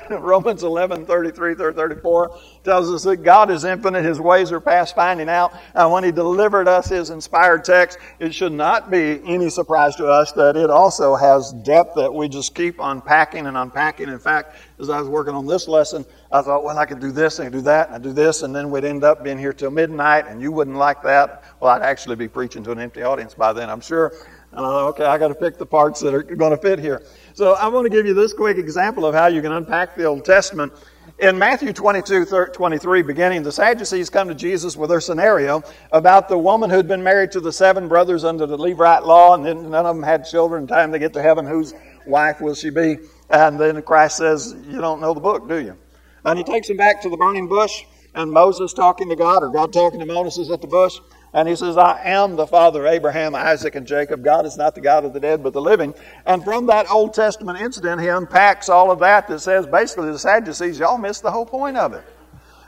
Romans 11, 33 through 34 tells us that God is infinite, His ways are past finding out. And when He delivered us His inspired text, it should not be any surprise to us that it also has depth that we just keep unpacking and unpacking. In fact, as I was working on this lesson, I thought, well, I could do this and I could do that and I do this, and then we'd end up being here till midnight, and you wouldn't like that. Well, I'd actually be preaching to an empty audience by then, I'm sure. And I thought, okay, I got to pick the parts that are going to fit here. So I want to give you this quick example of how you can unpack the Old Testament. In Matthew 22, 23, beginning, the Sadducees come to Jesus with their scenario about the woman who'd been married to the seven brothers under the levirate law, and then none of them had children. In time they get to heaven, whose wife will she be? And then Christ says, You don't know the book, do you? And he takes them back to the burning bush, and Moses talking to God, or God talking to Moses at the bush. And he says, I am the father of Abraham, Isaac, and Jacob. God is not the God of the dead, but the living. And from that Old Testament incident, he unpacks all of that that says basically the Sadducees, y'all missed the whole point of it.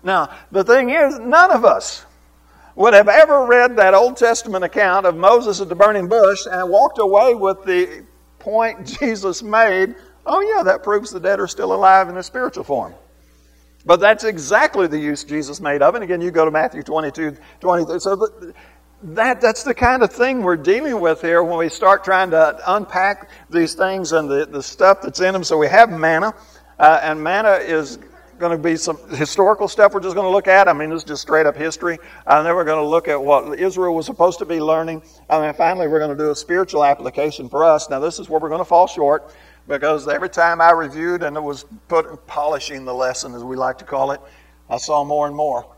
Now, the thing is, none of us would have ever read that Old Testament account of Moses at the burning bush and walked away with the point Jesus made. Oh, yeah, that proves the dead are still alive in a spiritual form. But that's exactly the use Jesus made of it. And again, you go to Matthew 22, 23. So that, that's the kind of thing we're dealing with here when we start trying to unpack these things and the, the stuff that's in them. So we have manna, uh, and manna is going to be some historical stuff we're just going to look at. I mean, it's just straight up history. And then we're going to look at what Israel was supposed to be learning. And then finally, we're going to do a spiritual application for us. Now, this is where we're going to fall short because every time I reviewed and it was put polishing the lesson, as we like to call it, I saw more and more.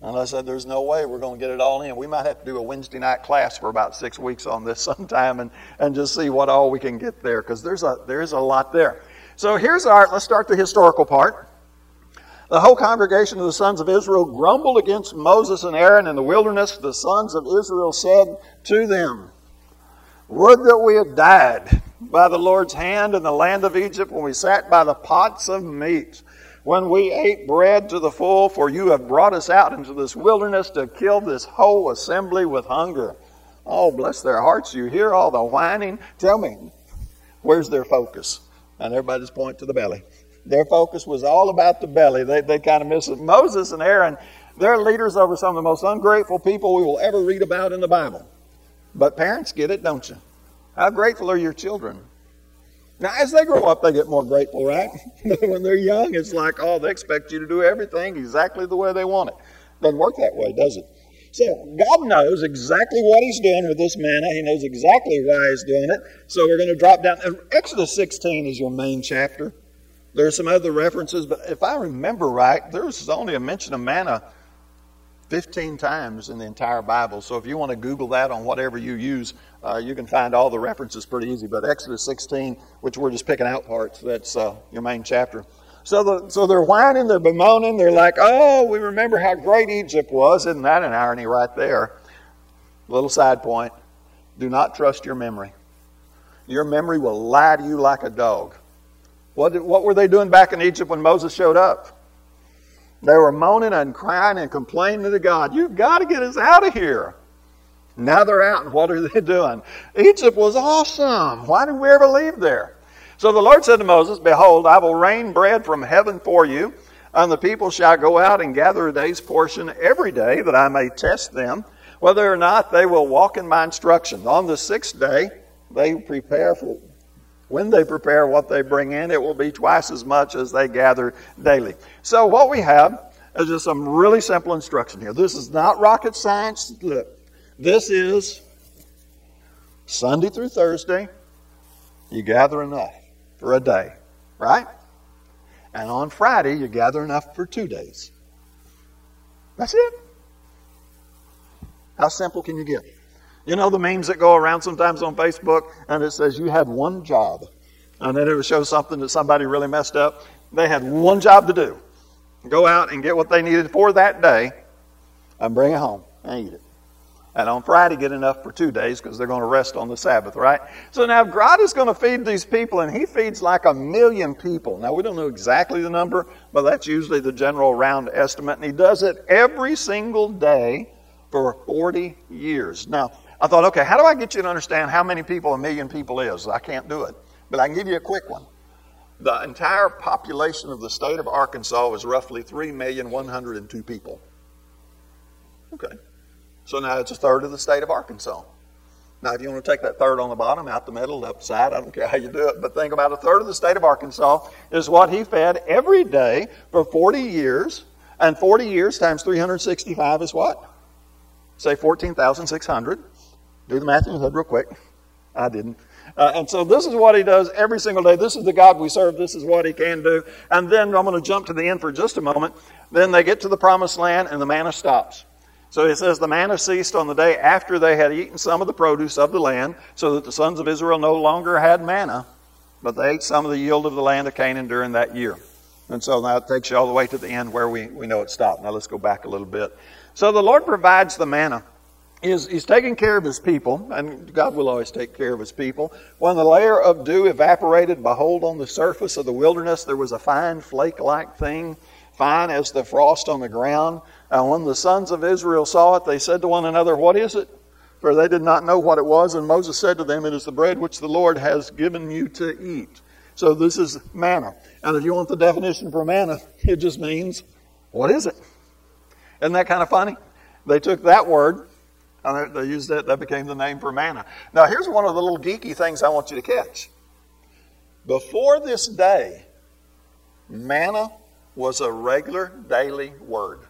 And I said, "There's no way we're going to get it all in. We might have to do a Wednesday night class for about six weeks on this sometime, and, and just see what all we can get there, because there's a there is a lot there." So here's our. Let's start the historical part. The whole congregation of the sons of Israel grumbled against Moses and Aaron in the wilderness. The sons of Israel said to them, Would that we had died by the Lord's hand in the land of Egypt when we sat by the pots of meat, when we ate bread to the full, for you have brought us out into this wilderness to kill this whole assembly with hunger. Oh, bless their hearts. You hear all the whining. Tell me, where's their focus? And everybody just point to the belly. Their focus was all about the belly. They, they kind of miss it. Moses and Aaron, they're leaders over some of the most ungrateful people we will ever read about in the Bible. But parents get it, don't you? How grateful are your children? Now, as they grow up, they get more grateful, right? when they're young, it's like, oh, they expect you to do everything exactly the way they want it. Doesn't work that way, does it? So God knows exactly what He's doing with this manna. He knows exactly why He's doing it. So we're going to drop down. Exodus 16 is your main chapter. There are some other references, but if I remember right, there's only a mention of manna 15 times in the entire Bible. So if you want to Google that on whatever you use, uh, you can find all the references pretty easy. But Exodus 16, which we're just picking out parts, that's uh, your main chapter. So, the, so they're whining, they're bemoaning, they're like, oh, we remember how great Egypt was. Isn't that an irony right there? Little side point do not trust your memory. Your memory will lie to you like a dog. What, what were they doing back in Egypt when Moses showed up? They were moaning and crying and complaining to God, You've got to get us out of here. Now they're out, and what are they doing? Egypt was awesome. Why did we ever leave there? So the Lord said to Moses, Behold, I will rain bread from heaven for you, and the people shall go out and gather a day's portion every day, that I may test them, whether or not they will walk in my instructions. On the sixth day, they prepare for when they prepare what they bring in, it will be twice as much as they gather daily. So, what we have is just some really simple instruction here. This is not rocket science. Look, this is Sunday through Thursday. You gather enough for a day, right? And on Friday, you gather enough for two days. That's it. How simple can you get? You know the memes that go around sometimes on Facebook and it says you had one job. And then it would show something that somebody really messed up. They had one job to do go out and get what they needed for that day and bring it home and eat it. And on Friday, get enough for two days because they're going to rest on the Sabbath, right? So now God is going to feed these people, and He feeds like a million people. Now, we don't know exactly the number, but that's usually the general round estimate. And He does it every single day for 40 years. Now, I thought, okay, how do I get you to understand how many people a million people is? I can't do it. But I can give you a quick one. The entire population of the state of Arkansas was roughly 3,102 people. Okay. So now it's a third of the state of Arkansas. Now, if you want to take that third on the bottom, out the middle, left side, I don't care how you do it, but think about a third of the state of Arkansas is what he fed every day for 40 years. And 40 years times 365 is what? Say 14,600. Do the math in your head real quick. I didn't. Uh, and so this is what he does every single day. This is the God we serve. This is what he can do. And then I'm going to jump to the end for just a moment. Then they get to the promised land and the manna stops. So it says the manna ceased on the day after they had eaten some of the produce of the land, so that the sons of Israel no longer had manna, but they ate some of the yield of the land of Canaan during that year. And so it takes you all the way to the end where we, we know it stopped. Now let's go back a little bit. So the Lord provides the manna. He's, he's taking care of his people, and God will always take care of his people. When the layer of dew evaporated, behold, on the surface of the wilderness there was a fine flake like thing, fine as the frost on the ground. And when the sons of Israel saw it, they said to one another, What is it? For they did not know what it was. And Moses said to them, It is the bread which the Lord has given you to eat. So this is manna. And if you want the definition for manna, it just means, What is it? Isn't that kind of funny? They took that word and they used that, that became the name for manna. Now, here's one of the little geeky things I want you to catch. Before this day, manna was a regular daily word.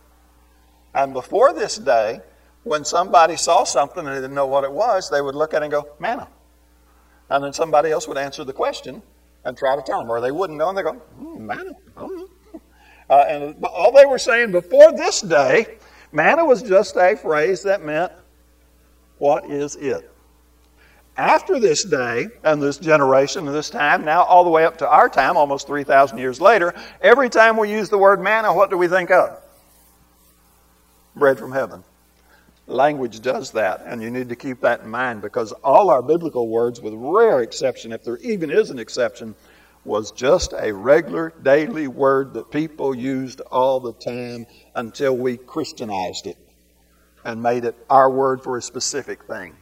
And before this day, when somebody saw something and they didn't know what it was, they would look at it and go, manna. And then somebody else would answer the question and try to tell them, or they wouldn't know, and they go, mm, manna. Uh, and all they were saying before this day, manna was just a phrase that meant, what is it? After this day and this generation and this time, now all the way up to our time, almost 3,000 years later, every time we use the word manna, what do we think of? bread from heaven. Language does that, and you need to keep that in mind because all our biblical words, with rare exception, if there even is an exception, was just a regular daily word that people used all the time until we Christianized it and made it our word for a specific thing.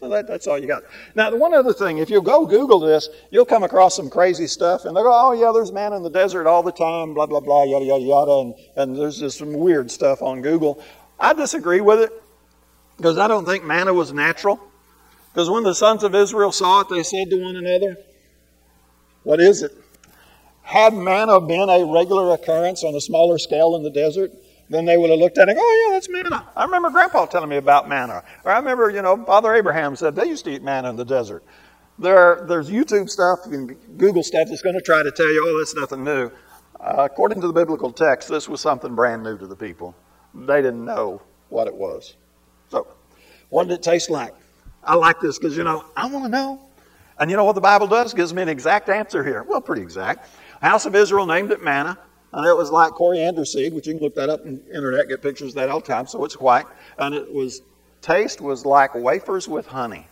So that, that's all you got. Now, the one other thing, if you go Google this, you'll come across some crazy stuff, and they'll go, oh, yeah, there's man in the desert all the time, blah, blah, blah, yada, yada, yada, and, and there's just some weird stuff on Google. I disagree with it because I don't think manna was natural. Because when the sons of Israel saw it, they said to one another, What is it? Had manna been a regular occurrence on a smaller scale in the desert, then they would have looked at it and go, Oh, yeah, that's manna. I remember Grandpa telling me about manna. Or I remember, you know, Father Abraham said they used to eat manna in the desert. There, there's YouTube stuff and Google stuff that's going to try to tell you, Oh, that's nothing new. Uh, according to the biblical text, this was something brand new to the people they didn't know what it was. So, what did it taste like? I like this because, you know, I want to know. And you know what the Bible does? Gives me an exact answer here. Well, pretty exact. House of Israel named it manna. And it was like coriander seed, which you can look that up on the internet, get pictures of that all the time. So it's white. And it was, taste was like wafers with honey.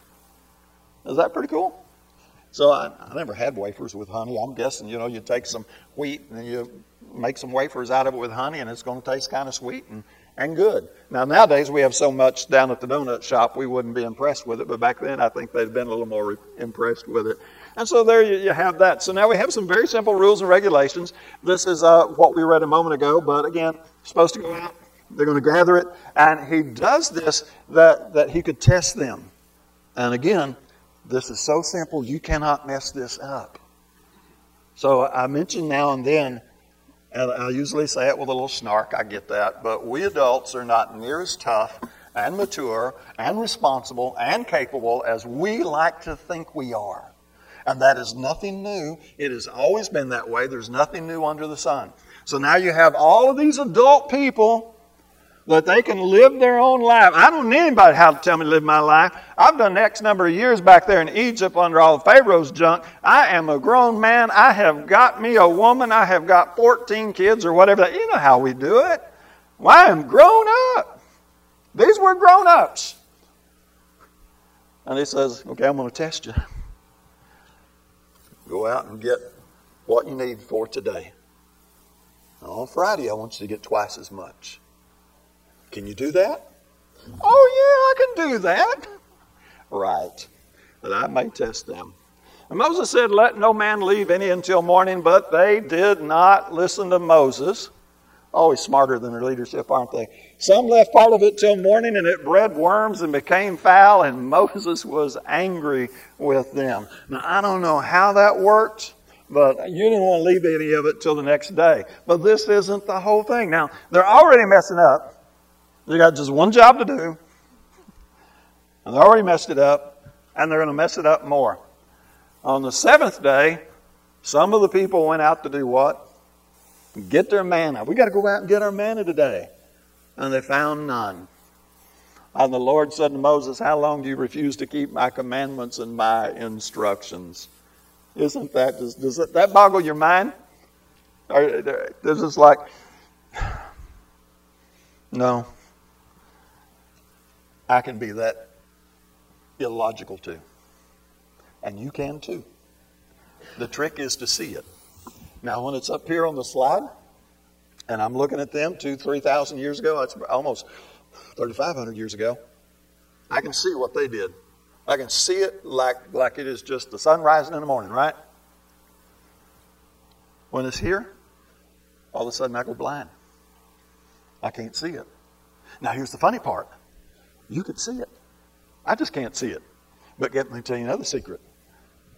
Is that pretty cool? So I, I never had wafers with honey. I'm guessing, you know, you take some wheat and you make some wafers out of it with honey, and it's going to taste kind of sweet and, and good. Now, nowadays we have so much down at the donut shop, we wouldn't be impressed with it, but back then I think they'd been a little more re- impressed with it. And so there you, have that. So now we have some very simple rules and regulations. This is uh, what we read a moment ago, but again, supposed to go out. They're going to gather it, and he does this that, that he could test them. And again, this is so simple, you cannot mess this up. So I mention now and then and I usually say it with a little snark, I get that, but we adults are not near as tough and mature and responsible and capable as we like to think we are. And that is nothing new. It has always been that way. There's nothing new under the sun. So now you have all of these adult people that they can live their own life. I don't need anybody how to tell me to live my life. I've done X number of years back there in Egypt under all Pharaoh's junk. I am a grown man. I have got me a woman. I have got 14 kids or whatever. You know how we do it. Well, I am grown up. These were grown ups. And he says, Okay, I'm going to test you. Go out and get what you need for today. On Friday, I want you to get twice as much. Can you do that? Oh, yeah, I can do that. Right. But I may test them. And Moses said, Let no man leave any until morning, but they did not listen to Moses. Always smarter than their leadership, aren't they? Some left part of it till morning, and it bred worms and became foul, and Moses was angry with them. Now, I don't know how that worked, but you didn't want to leave any of it till the next day. But this isn't the whole thing. Now, they're already messing up. They got just one job to do, and they already messed it up, and they're going to mess it up more. On the seventh day, some of the people went out to do what? Get their manna. We got to go out and get our manna today. And they found none. And the Lord said to Moses, How long do you refuse to keep my commandments and my instructions? Isn't that, does, does that boggle your mind? Or, this is like, no, I can be that illogical too. And you can too. The trick is to see it. Now, when it's up here on the slide, and I'm looking at them two, three thousand years ago, that's almost 3,500 years ago, I can see what they did. I can see it like, like it is just the sun rising in the morning, right? When it's here, all of a sudden I go blind. I can't see it. Now, here's the funny part you could see it. I just can't see it. But let me tell you another secret.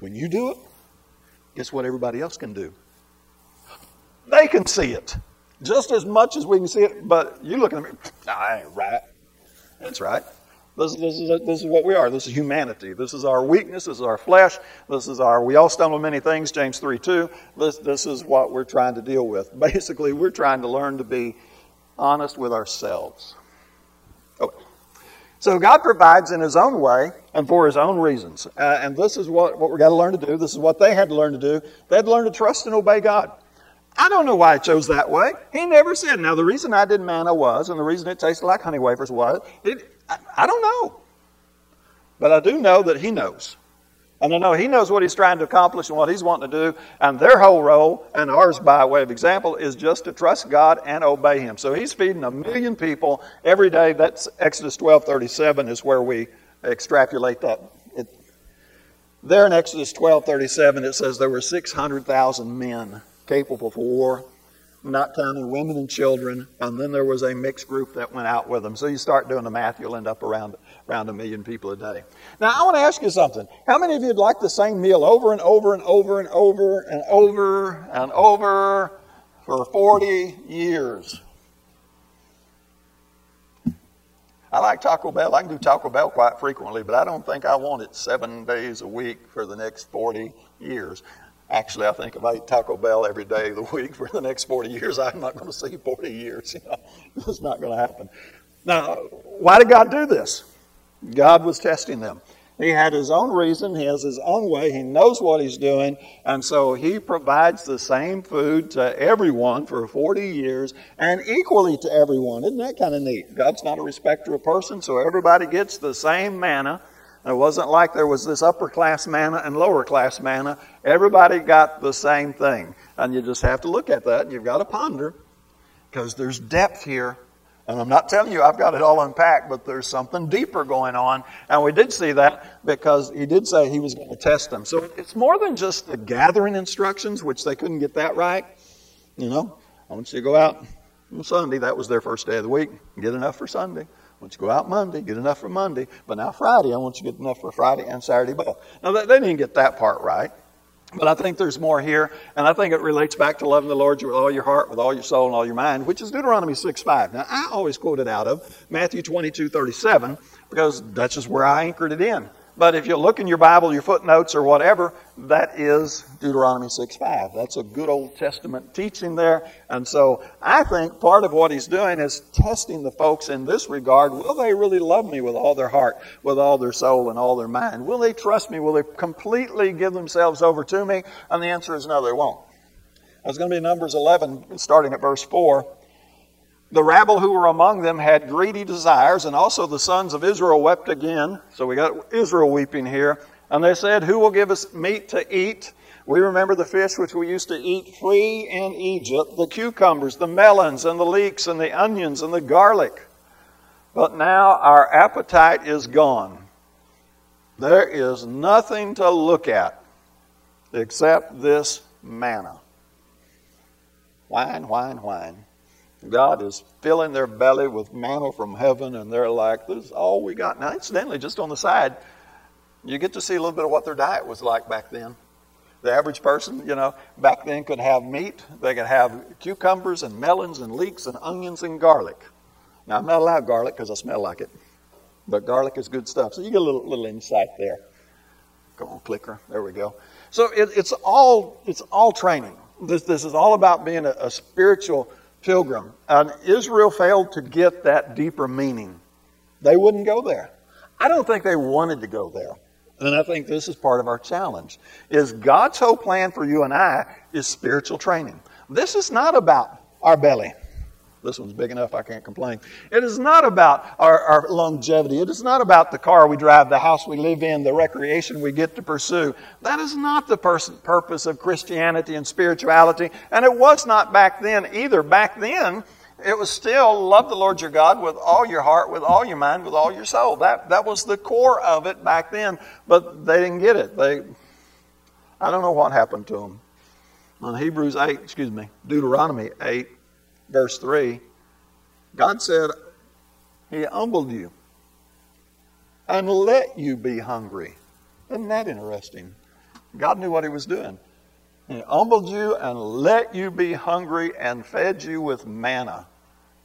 When you do it, guess what everybody else can do? They can see it just as much as we can see it. But you look at me, nah, I ain't right. That's right. This, this, is, this is what we are. This is humanity. This is our weakness. This is our flesh. This is our, we all stumble many things, James 3 2. This, this is what we're trying to deal with. Basically, we're trying to learn to be honest with ourselves. Okay. So God provides in His own way and for His own reasons. Uh, and this is what, what we've got to learn to do. This is what they had to learn to do. They had to learn to trust and obey God. I don't know why I chose that way. He never said. Now, the reason I did manna was, and the reason it tasted like honey wafers was, it, I, I don't know. But I do know that He knows. And I know He knows what He's trying to accomplish and what He's wanting to do. And their whole role, and ours by way of example, is just to trust God and obey Him. So He's feeding a million people every day. That's Exodus 12 37 is where we extrapolate that. It, there in Exodus 12 37, it says there were 600,000 men capable for war not counting women and children, and then there was a mixed group that went out with them. So you start doing the math, you'll end up around around a million people a day. Now I want to ask you something. How many of you would like the same meal over and over and over and over and over and over for 40 years? I like Taco Bell. I can do Taco Bell quite frequently, but I don't think I want it seven days a week for the next 40 years. Actually, I think if I eat Taco Bell every day of the week for the next 40 years, I'm not going to see 40 years. You know, it's not going to happen. Now, why did God do this? God was testing them. He had his own reason, he has his own way, he knows what he's doing, and so he provides the same food to everyone for 40 years and equally to everyone. Isn't that kind of neat? God's not a respecter of person, so everybody gets the same manna it wasn't like there was this upper class manna and lower class manna. Everybody got the same thing. And you just have to look at that. and You've got to ponder because there's depth here. And I'm not telling you I've got it all unpacked, but there's something deeper going on. And we did see that because he did say he was going to test them. So it's more than just the gathering instructions, which they couldn't get that right. You know, I want you to go out on Sunday. That was their first day of the week. Get enough for Sunday. Want you to go out Monday, get enough for Monday. But now Friday, I want you to get enough for Friday and Saturday both. Now, they didn't get that part right. But I think there's more here, and I think it relates back to loving the Lord with all your heart, with all your soul, and all your mind, which is Deuteronomy 6 5. Now, I always quote it out of Matthew 22 37 because that's just where I anchored it in. But if you look in your Bible, your footnotes or whatever, that is Deuteronomy 6 5. That's a good Old Testament teaching there. And so I think part of what he's doing is testing the folks in this regard. Will they really love me with all their heart, with all their soul, and all their mind? Will they trust me? Will they completely give themselves over to me? And the answer is no, they won't. It's going to be Numbers 11, starting at verse 4. The rabble who were among them had greedy desires, and also the sons of Israel wept again. So we got Israel weeping here. And they said, Who will give us meat to eat? We remember the fish which we used to eat free in Egypt, the cucumbers, the melons, and the leeks, and the onions, and the garlic. But now our appetite is gone. There is nothing to look at. except this manna. Whine, wine, whine. God is filling their belly with manna from heaven, and they're like, this is all we got. Now, incidentally, just on the side, you get to see a little bit of what their diet was like back then. The average person, you know, back then could have meat, they could have cucumbers and melons and leeks and onions and garlic. Now, I'm not allowed garlic because I smell like it, but garlic is good stuff. So you get a little, little insight there. Go on, clicker. There we go. So it, it's all it's all training. This, this is all about being a, a spiritual pilgrim. And Israel failed to get that deeper meaning. They wouldn't go there. I don't think they wanted to go there. And I think this is part of our challenge. Is God's whole plan for you and I is spiritual training. This is not about our belly. This one's big enough, I can't complain. It is not about our, our, longevity. It is not about the car we drive, the house we live in, the recreation we get to pursue. That is not the person, purpose of Christianity and spirituality. And it was not back then either. Back then, it was still love the Lord your God with all your heart, with all your mind, with all your soul. That, that was the core of it back then, but they didn't get it. They, I don't know what happened to them. On Hebrews 8, excuse me, Deuteronomy 8, verse 3, God said, He humbled you and let you be hungry. Isn't that interesting? God knew what He was doing. He humbled you and let you be hungry and fed you with manna,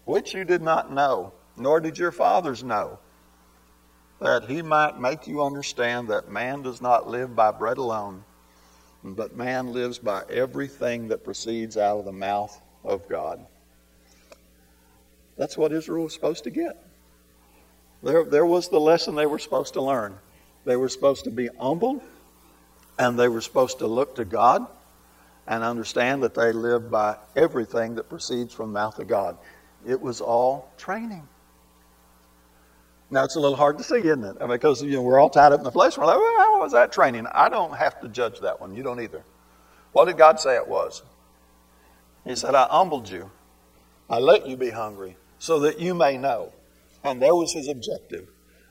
which you did not know, nor did your fathers know, that He might make you understand that man does not live by bread alone, but man lives by everything that proceeds out of the mouth of God. That's what Israel was supposed to get. There, there was the lesson they were supposed to learn. They were supposed to be humble, and they were supposed to look to God and understand that they live by everything that proceeds from the mouth of God. It was all training. Now it's a little hard to see, isn't it? I mean, because you know we're all tied up in the flesh. We're like, well, how was that training? I don't have to judge that one. You don't either. What did God say it was? He said, I humbled you. I let you be hungry so that you may know. And there was his objective.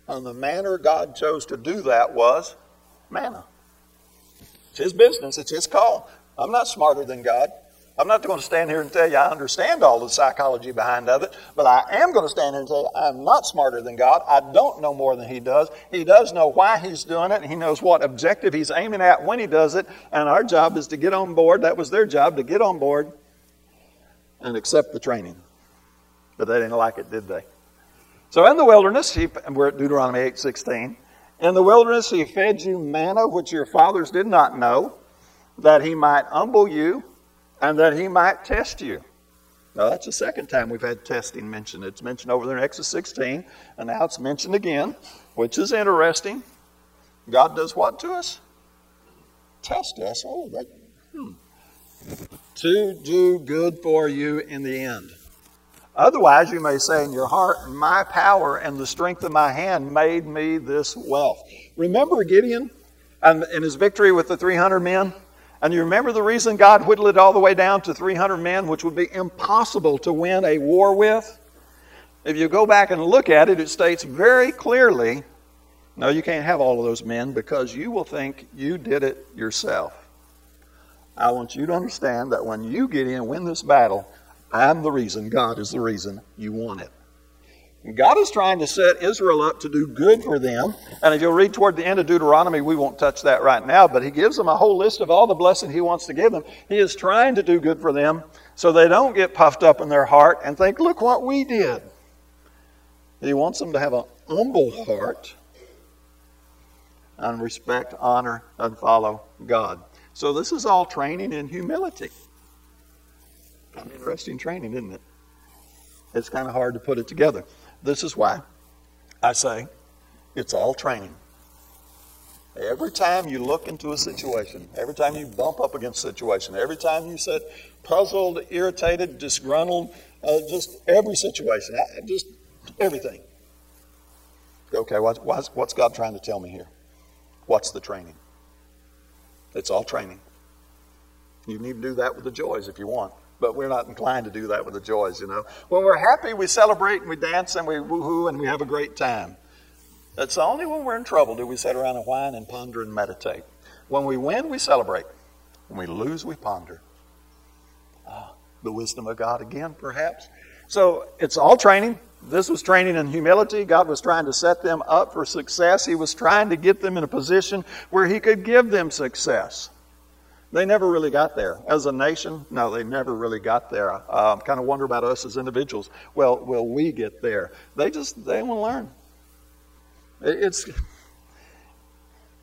And the manner God chose to do that was manna. It's his business, it's his call. I'm not smarter than God. I'm not going to stand here and tell you I understand all the psychology behind of it, but I am going to stand here and you I'm not smarter than God. I don't know more than He does. He does know why He's doing it, and He knows what objective He's aiming at when He does it, and our job is to get on board. That was their job, to get on board and accept the training but they didn't like it, did they? So in the wilderness, he, we're at Deuteronomy 8:16. In the wilderness, he fed you manna which your fathers did not know, that he might humble you and that he might test you. Now that's the second time we've had testing mentioned. It's mentioned over there in Exodus 16, and now it's mentioned again, which is interesting. God does what to us? Test us. Oh, that, hmm. To do good for you in the end. Otherwise, you may say in your heart, My power and the strength of my hand made me this wealth. Remember Gideon and, and his victory with the 300 men? And you remember the reason God whittled it all the way down to 300 men, which would be impossible to win a war with? If you go back and look at it, it states very clearly no, you can't have all of those men because you will think you did it yourself. I want you to understand that when you get in win this battle, I'm the reason, God is the reason you want it. God is trying to set Israel up to do good for them. And if you'll read toward the end of Deuteronomy, we won't touch that right now, but He gives them a whole list of all the blessing He wants to give them. He is trying to do good for them so they don't get puffed up in their heart and think, look what we did. He wants them to have an humble heart and respect, honor, and follow God. So this is all training in humility. Interesting training, isn't it? It's kind of hard to put it together. This is why I say it's all training. Every time you look into a situation, every time you bump up against a situation, every time you sit puzzled, irritated, disgruntled, uh, just every situation, just everything. Okay, what's, what's God trying to tell me here? What's the training? It's all training. You need to do that with the joys if you want but we're not inclined to do that with the joys, you know. When we're happy, we celebrate and we dance and we woohoo and we have a great time. That's only when we're in trouble do we sit around and whine and ponder and meditate. When we win, we celebrate. When we lose, we ponder. Ah, the wisdom of God again, perhaps. So it's all training. This was training in humility. God was trying to set them up for success. He was trying to get them in a position where He could give them success. They never really got there. As a nation, no, they never really got there. Um, kind of wonder about us as individuals. Well, will we get there? They just, they want to learn. It's,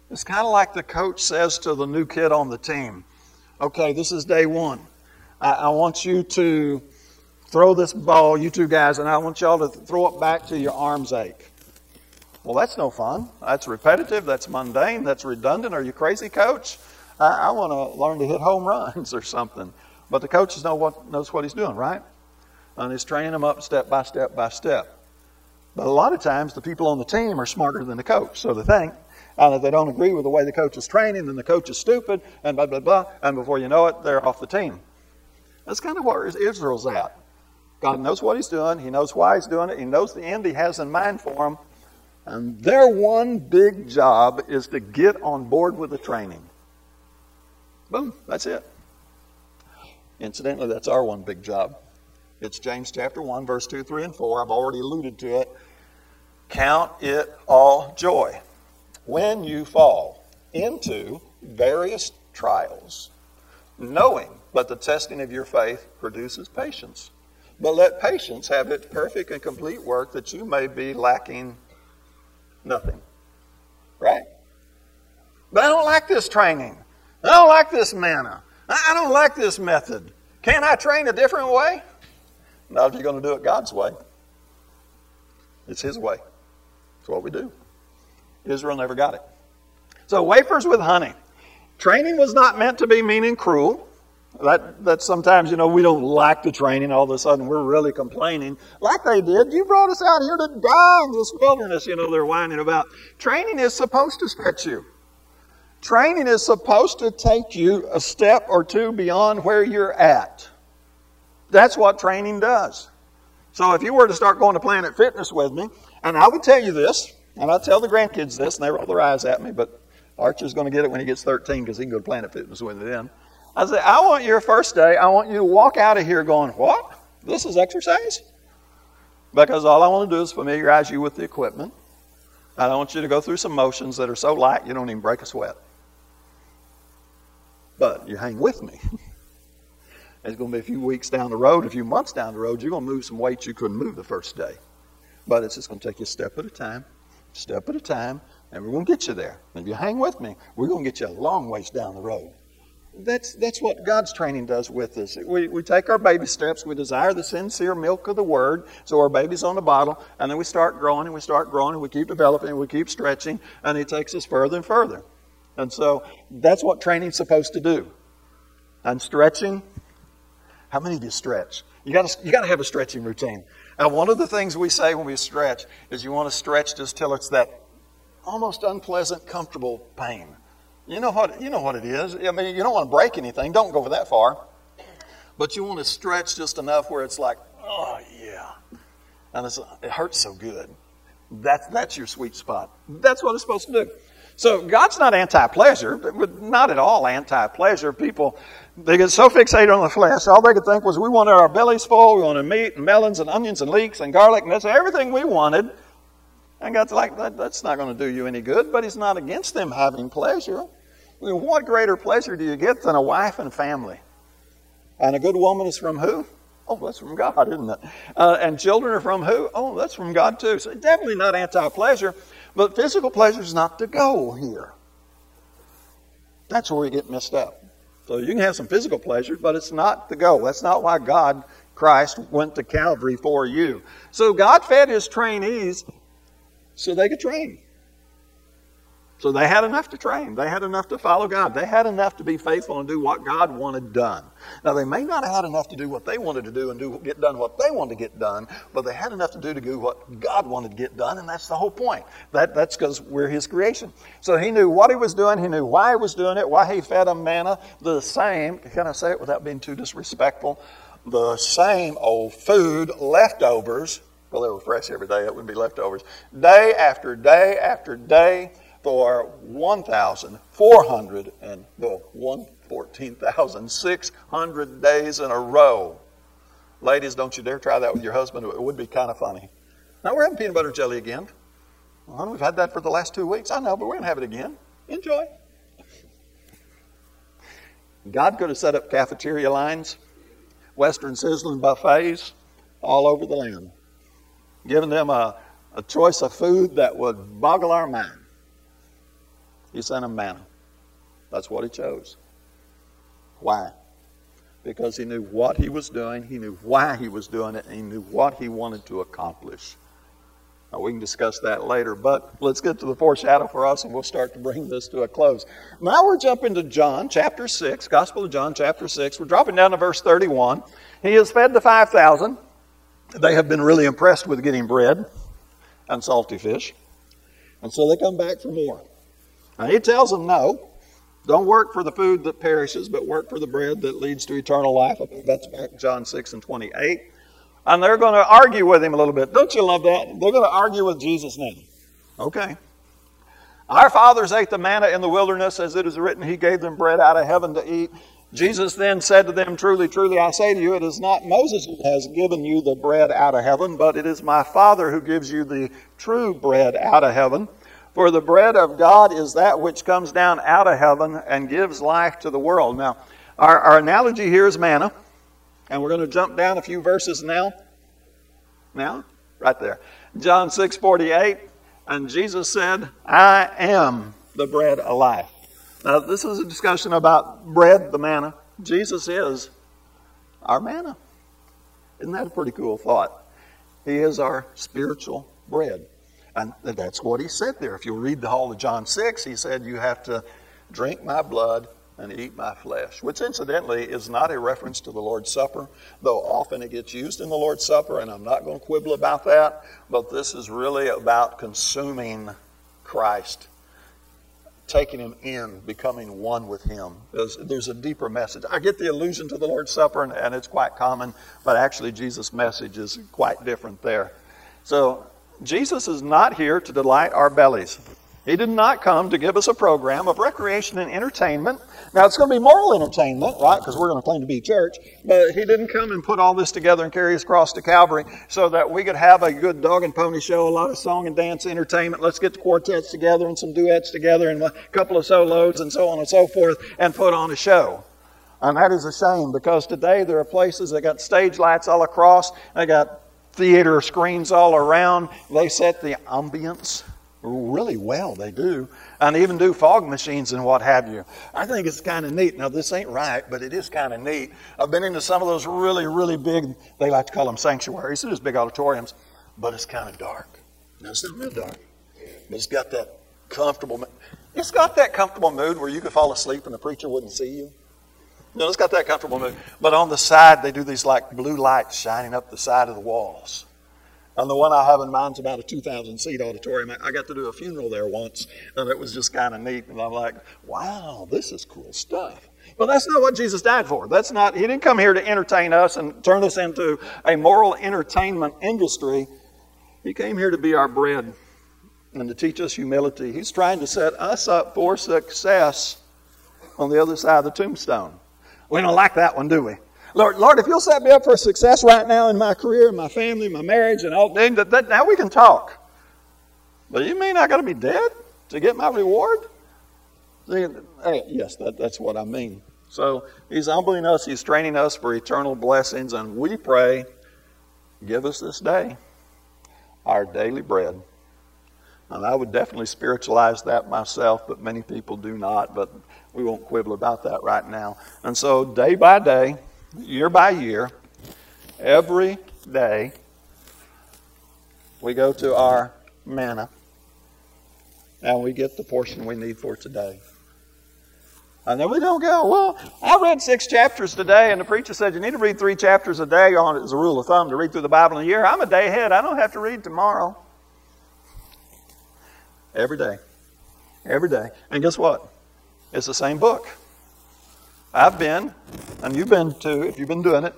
it's kind of like the coach says to the new kid on the team, okay, this is day one. I, I want you to throw this ball, you two guys, and I want y'all to throw it back till your arms ache. Well, that's no fun. That's repetitive. That's mundane. That's redundant. Are you crazy, coach? I, I want to learn to hit home runs or something. But the coach know what, knows what he's doing, right? And he's training them up step by step by step. But a lot of times the people on the team are smarter than the coach, so they think. And if they don't agree with the way the coach is training, then the coach is stupid, and blah, blah, blah. And before you know it, they're off the team. That's kind of where Israel's at. God knows what he's doing. He knows why he's doing it. He knows the end he has in mind for them. And their one big job is to get on board with the training. Boom, that's it. Incidentally, that's our one big job. It's James chapter 1, verse 2, 3, and 4. I've already alluded to it. Count it all joy when you fall into various trials, knowing that the testing of your faith produces patience. But let patience have its perfect and complete work that you may be lacking nothing. Right? But I don't like this training. I don't like this manna. I don't like this method. Can I train a different way? Not if you're going to do it God's way. It's His way. That's what we do. Israel never got it. So, wafers with honey. Training was not meant to be mean and cruel. That, that sometimes, you know, we don't like the training. All of a sudden, we're really complaining. Like they did. You brought us out here to die in this wilderness, you know, they're whining about. Training is supposed to stretch you. Training is supposed to take you a step or two beyond where you're at. That's what training does. So if you were to start going to Planet Fitness with me, and I would tell you this, and I tell the grandkids this, and they roll their eyes at me, but Archer's going to get it when he gets 13 because he can go to Planet Fitness with me then. I say, I want your first day, I want you to walk out of here going, What? This is exercise? Because all I want to do is familiarize you with the equipment. I want you to go through some motions that are so light you don't even break a sweat. But you hang with me. it's going to be a few weeks down the road, a few months down the road, you're going to move some weights you couldn't move the first day. But it's just going to take you a step at a time, step at a time, and we're going to get you there. And if you hang with me, we're going to get you a long ways down the road. That's, that's what God's training does with us. We, we take our baby steps. We desire the sincere milk of the Word, so our baby's on the bottle, and then we start growing and we start growing and we keep developing and we keep stretching, and He takes us further and further. And so that's what training's supposed to do. And stretching, how many do you stretch? You got you got to have a stretching routine. And one of the things we say when we stretch is you want to stretch just till it's that almost unpleasant, comfortable pain. You know what you know what it is. I mean, you don't want to break anything. Don't go that far. But you want to stretch just enough where it's like, oh yeah, and it hurts so good. That's that's your sweet spot. That's what it's supposed to do. So God's not anti-pleasure, not at all anti-pleasure. People, they get so fixated on the flesh, all they could think was we wanted our bellies full, we wanted meat and melons and onions and leeks and garlic, and that's everything we wanted. And God's like, that, that's not going to do you any good, but He's not against them having pleasure. I mean, what greater pleasure do you get than a wife and family? And a good woman is from who? Oh, that's from God, isn't it? Uh, and children are from who? Oh, that's from God too. So definitely not anti-pleasure. But physical pleasure is not the goal here. That's where we get messed up. So you can have some physical pleasure, but it's not the goal. That's not why God, Christ, went to Calvary for you. So God fed his trainees so they could train. So they had enough to train. They had enough to follow God. They had enough to be faithful and do what God wanted done. Now, they may not have had enough to do what they wanted to do and do, get done what they wanted to get done, but they had enough to do to do what God wanted to get done, and that's the whole point. That, that's because we're His creation. So He knew what He was doing. He knew why He was doing it, why He fed them manna. The same, can I say it without being too disrespectful? The same old food, leftovers, well, they were fresh every day. It wouldn't be leftovers. Day after day after day for 1,400 and well, one 14,600 days in a row. Ladies, don't you dare try that with your husband. It would be kind of funny. Now we're having peanut butter jelly again. Well, we've had that for the last two weeks. I know, but we're going to have it again. Enjoy. God could have set up cafeteria lines, Western Sizzlin buffets all over the land, giving them a, a choice of food that would boggle our mind. He sent them manna. That's what he chose. Why? Because he knew what he was doing, he knew why he was doing it, and he knew what he wanted to accomplish. Now, we can discuss that later, but let's get to the foreshadow for us and we'll start to bring this to a close. Now we're jumping to John chapter 6, Gospel of John chapter 6. We're dropping down to verse 31. He has fed the 5,000. They have been really impressed with getting bread and salty fish. And so they come back for more. Now he tells them, no, don't work for the food that perishes, but work for the bread that leads to eternal life. That's back John 6 and 28. And they're going to argue with him a little bit. Don't you love that? They're going to argue with Jesus now. Okay. Our fathers ate the manna in the wilderness, as it is written, He gave them bread out of heaven to eat. Jesus then said to them, Truly, truly, I say to you, it is not Moses who has given you the bread out of heaven, but it is my Father who gives you the true bread out of heaven. For the bread of God is that which comes down out of heaven and gives life to the world. Now, our, our analogy here is manna. And we're going to jump down a few verses now. Now, right there. John 6 48. And Jesus said, I am the bread of life. Now, this is a discussion about bread, the manna. Jesus is our manna. Isn't that a pretty cool thought? He is our spiritual bread. And that's what he said there. If you read the whole of John 6, he said, You have to drink my blood and eat my flesh, which incidentally is not a reference to the Lord's Supper, though often it gets used in the Lord's Supper, and I'm not going to quibble about that, but this is really about consuming Christ, taking Him in, becoming one with Him. There's, there's a deeper message. I get the allusion to the Lord's Supper, and, and it's quite common, but actually Jesus' message is quite different there. So, Jesus is not here to delight our bellies. He did not come to give us a program of recreation and entertainment. Now, it's going to be moral entertainment, right? Because we're going to claim to be church. But he didn't come and put all this together and carry us across to Calvary so that we could have a good dog and pony show, a lot of song and dance entertainment. Let's get the quartets together and some duets together and a couple of solos and so on and so forth and put on a show. And that is a shame because today there are places that got stage lights all across, they got theater screens all around, they set the ambience really well. They do. And even do fog machines and what have you. I think it's kind of neat. Now, this ain't right, but it is kind of neat. I've been into some of those really, really big, they like to call them sanctuaries. They're just big auditoriums, but it's kind of dark. Now, it's not real dark, but it's got that comfortable, it's got that comfortable mood where you could fall asleep and the preacher wouldn't see you. No, it's got that comfortable mood. But on the side, they do these like blue lights shining up the side of the walls. And the one I have in mind is about a 2,000 seat auditorium. I got to do a funeral there once, and it was just kind of neat. And I'm like, wow, this is cool stuff. But that's not what Jesus died for. That's not, he didn't come here to entertain us and turn us into a moral entertainment industry. He came here to be our bread and to teach us humility. He's trying to set us up for success on the other side of the tombstone. We don't like that one, do we? Lord, Lord, if you'll set me up for success right now in my career, in my family, my marriage, and all, then that, that, now we can talk. But you mean I got to be dead to get my reward? Yes, that, that's what I mean. So he's humbling us, he's training us for eternal blessings, and we pray, give us this day our daily bread. And I would definitely spiritualize that myself, but many people do not. But we won't quibble about that right now. And so, day by day, year by year, every day, we go to our manna and we get the portion we need for today. And then we don't go, well, I read six chapters today, and the preacher said you need to read three chapters a day on it as a rule of thumb to read through the Bible in a year. I'm a day ahead. I don't have to read tomorrow. Every day. Every day. And guess what? It's the same book. I've been, and you've been too, if you've been doing it,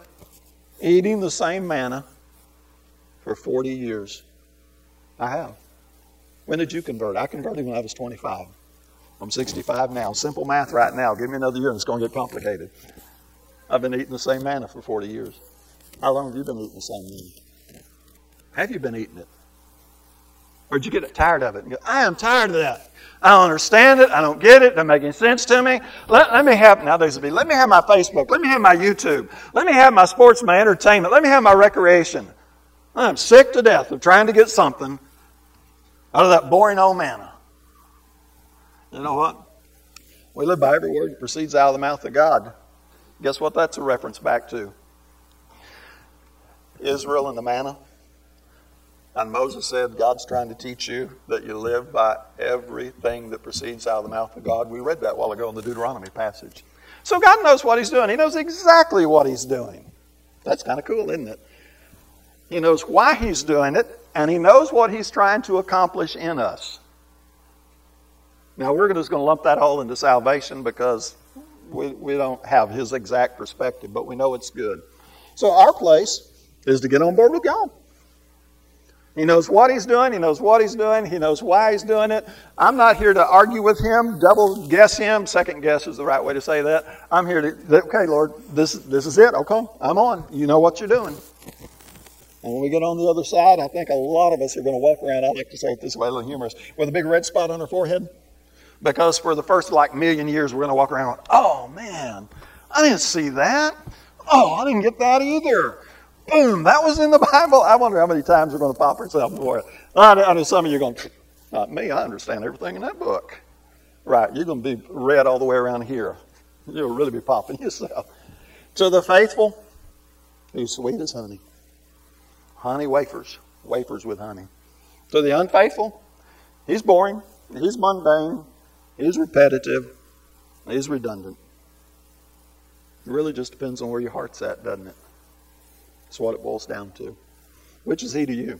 eating the same manna for 40 years. I have. When did you convert? I converted when I was 25. I'm 65 now. Simple math right now. Give me another year and it's going to get complicated. I've been eating the same manna for 40 years. How long have you been eating the same manna? Have you been eating it? Or did you get tired of it? Go, I am tired of that. I don't understand it. I don't get it. It doesn't make any sense to me. Let, let me have, now there's a be, let me have my Facebook. Let me have my YouTube. Let me have my sports, my entertainment. Let me have my recreation. I'm sick to death of trying to get something out of that boring old manna. You know what? We live by every word that proceeds out of the mouth of God. Guess what that's a reference back to? Israel and the manna. And Moses said, God's trying to teach you that you live by everything that proceeds out of the mouth of God. We read that a while ago in the Deuteronomy passage. So God knows what He's doing. He knows exactly what He's doing. That's kind of cool, isn't it? He knows why He's doing it, and He knows what He's trying to accomplish in us. Now, we're just going to lump that all into salvation because we, we don't have his exact perspective, but we know it's good. So, our place is to get on board with God. He knows what he's doing. He knows what he's doing. He knows why he's doing it. I'm not here to argue with him, double guess him. Second guess is the right way to say that. I'm here to, okay, Lord, this, this is it. Okay, I'm on. You know what you're doing. And when we get on the other side, I think a lot of us are going to walk around, I like to say it this way, a little humorous, with a big red spot on our forehead. Because for the first like million years, we're going to walk around oh man, I didn't see that. Oh, I didn't get that either. Boom, that was in the Bible. I wonder how many times we're going to pop ourselves for it. I know some of you are going, not me, I understand everything in that book. Right, you're going to be red all the way around here. You'll really be popping yourself. To the faithful, he's sweet as honey. Honey wafers, wafers with honey. To the unfaithful, he's boring, he's mundane, he's repetitive, he's redundant. It really just depends on where your heart's at, doesn't it? That's what it boils down to. Which is he to you?